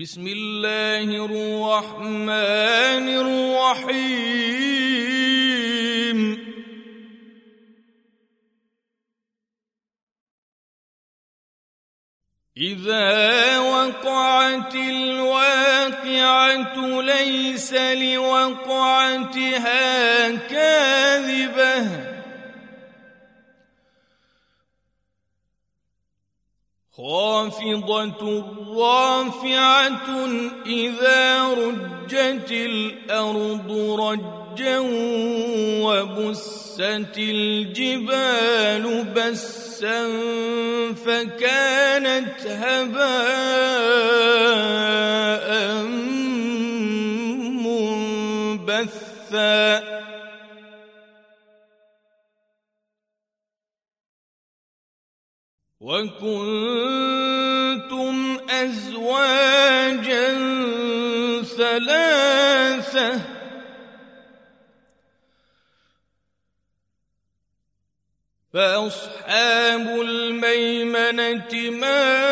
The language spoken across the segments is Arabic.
بسم الله الرحمن الرحيم. إذا وقعت الواقعة ليس لوقعتها كاذبة. خافضة رافعة إذا رجت الأرض رجا وبست الجبال بسا فكانت هباء منبثا وكنتم ازواجا ثلاثة فاصحاب الميمنه ما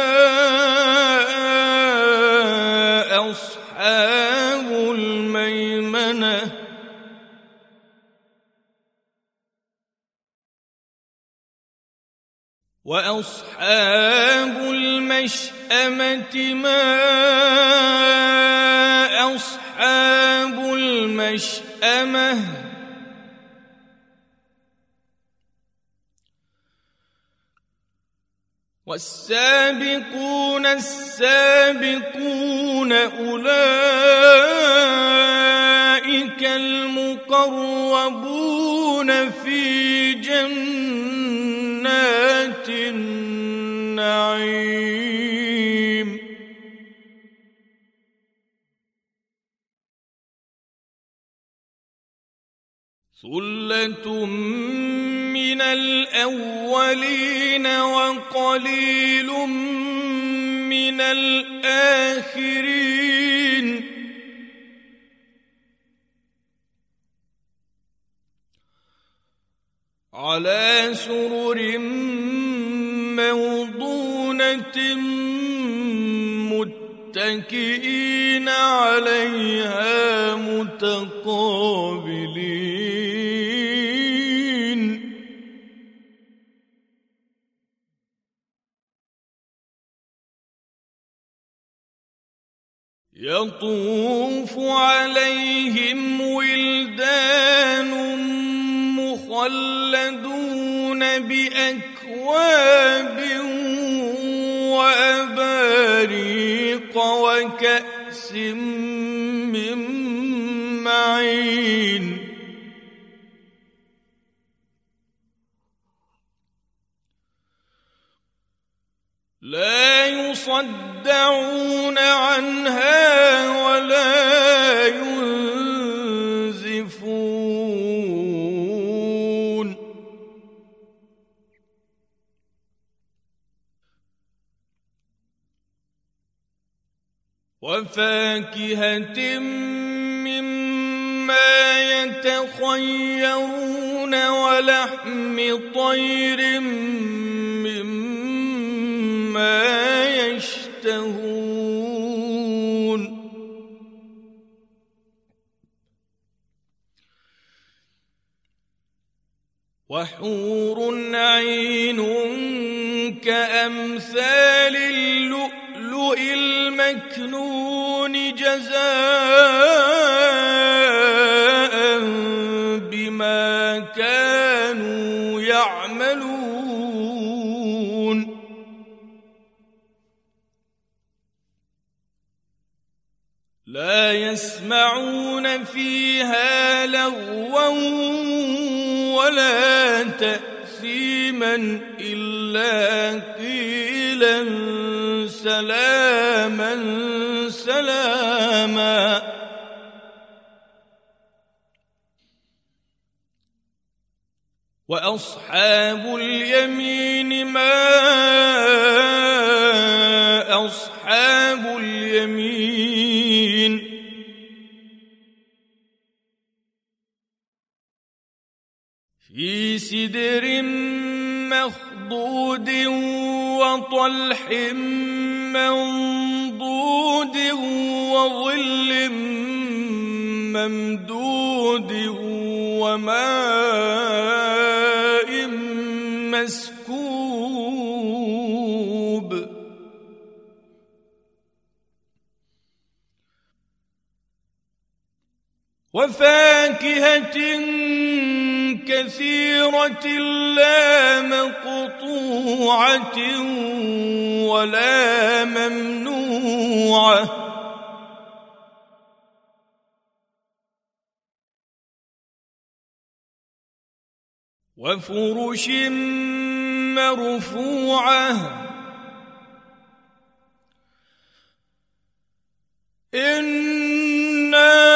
وأصحاب المشأمة ما أصحاب المشأمة والسابقون السابقون أولئك المقربون في جنات النعيم. ثلة من الأولين وقليل من الآخرين. على سرر متكئين عليها متقابلين. يطوف عليهم ولدان مخلدون بأكل أكواب وأباريق وكأس من معين. لا يصدعون عنها ولا وفاكهة مما يتخيرون ولحم طير مما يشتهون. وحور عين كأمثال اللؤلؤ المكنون جزاء بما كانوا يعملون. لا يسمعون فيها لغوا ولا تأثيما إلا قيلا سلاما سلاما. وأصحاب اليمين ما أصحاب اليمين. في سدر مخضود وطلح منضود وظل ممدود وماء مسكوب. وفاكهة كثيرة لا مقطوعة ولا ممنوعة. وفرش مرفوعة. إنا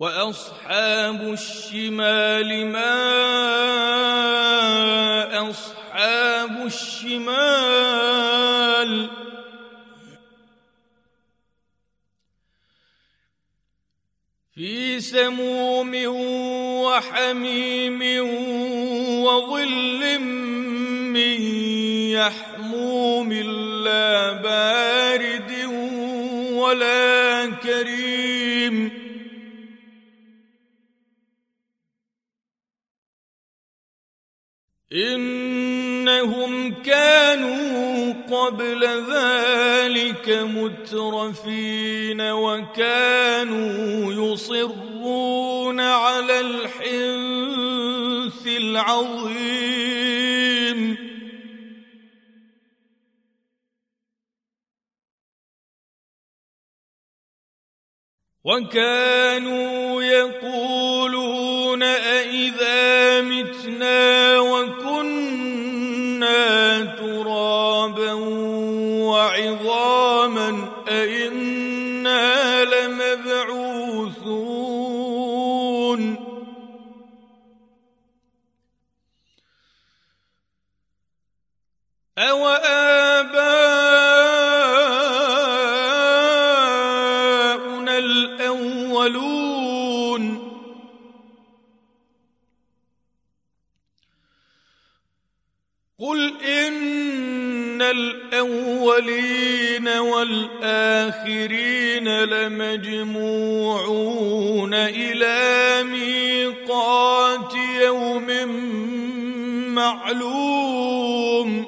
وأصحاب الشمال ما أصحاب الشمال في سموم وحميم وظل من يحموم لا إنهم كانوا قبل ذلك مترفين وكانوا يصرون على الحنث العظيم. وكانوا يقولون أئذا متنا وكنا ترابا وعظاما أئنا لمبعوثون. أو إن الأولين والآخرين لمجموعون إلى ميقات يوم معلوم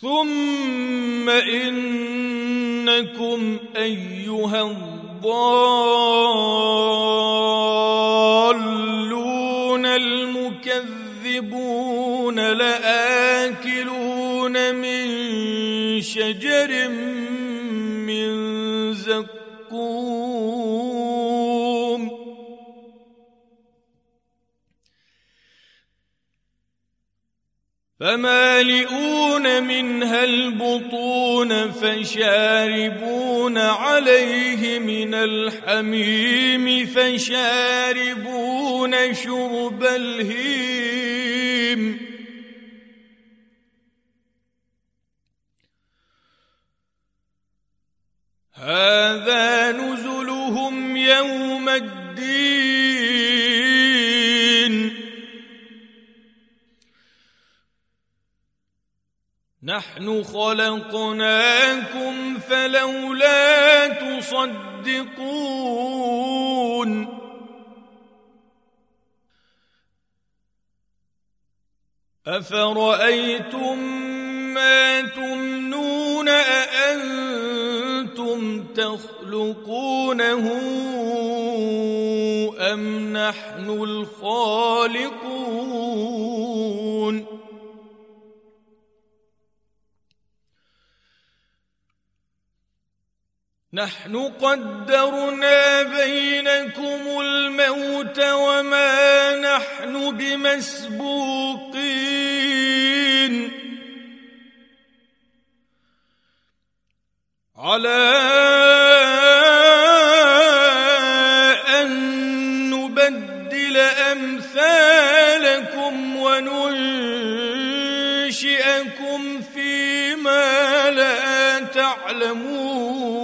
ثم إنكم أيها الضالون لآكلون من شجر من زقوم. فمالئون منها البطون فشاربون عليه من الحميم فشاربون شرب الهيم هذا نزلهم يوم الدين. نحن خلقناكم فلولا تصدقون. أفرأيتم ما تمنون أأنتم تخلقونه أم نحن الخالقون؟ نحن قدرنا بينكم الموت وما نحن بمسبوقين. على أن نبدل أمثالكم وننشئكم فيما لا تعلمون.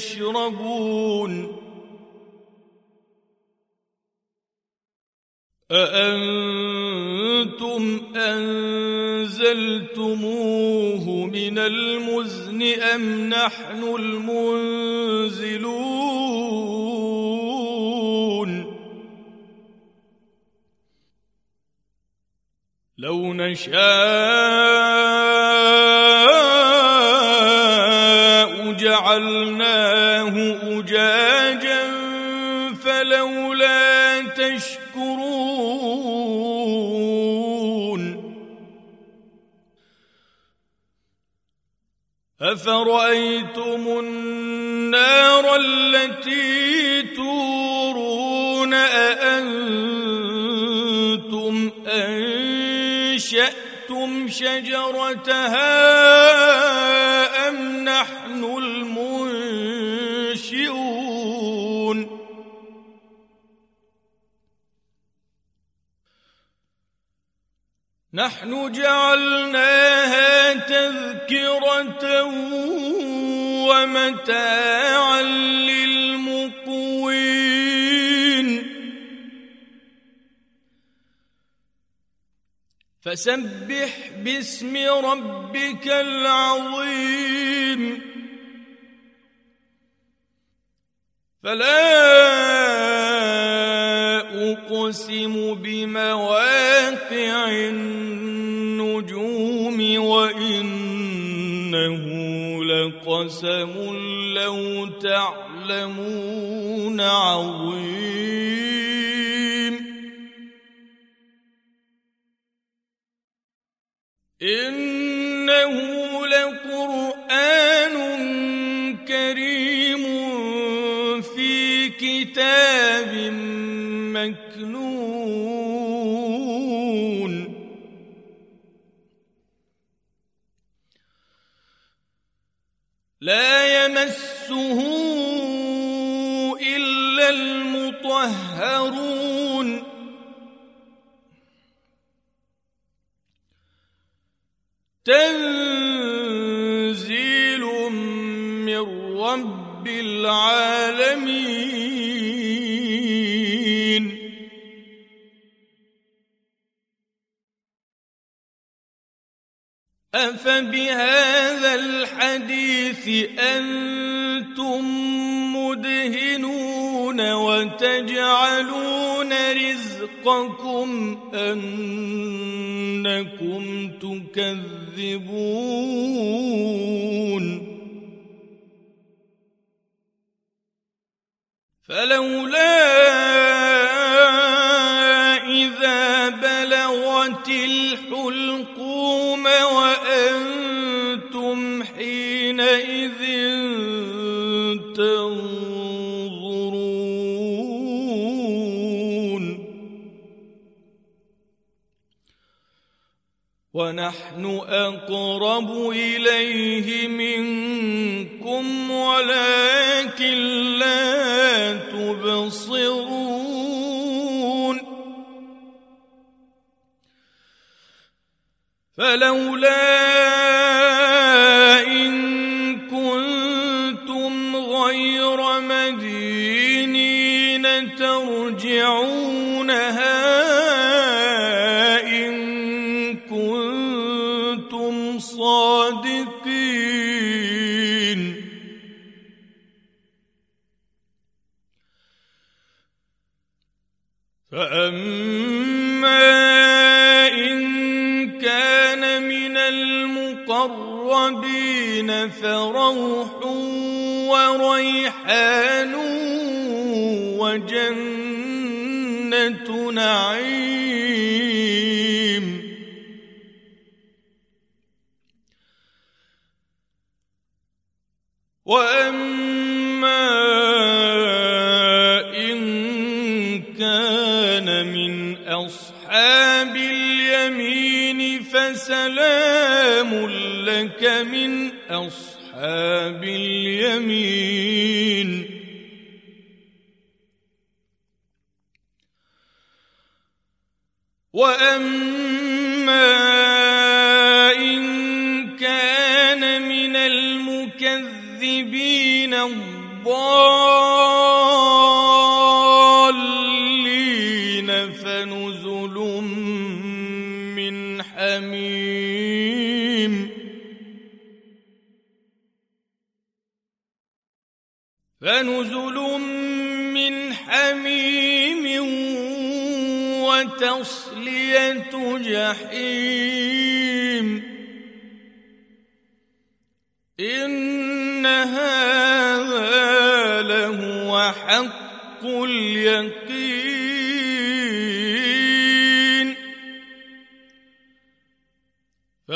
الذي تشربون أأنتم أنزلتموه من المزن أم نحن المنزلون؟ لو نشاء أفرأيتم النار التي تورون أأنتم أنشأتم شجرتها أم نحن نحن جعلناها تذكرة ومتاعا للمقوين. فسبح باسم ربك العظيم. فلا أقسم بمواقع لقسم لو تعلمون عظيم. إنه رب العالمين. أفبهذا الحديث أنتم مدهنون وتجعلون رزقكم أنكم تكذبون. فلولا إذا بلغت الحلقوم وأنتم ونحن أقرب إليه منكم ولكن لا تبصرون. فلولا إن كنتم غير مدينين ترجعونها المقربين فروح وريحان وجنة نعيم. وأما فسلام لك من أصحاب اليمين. وأما إن كان من المكذبين الضالين فنزل من حميم وتصلية جحيم. إن هذا لهو حق اليقين.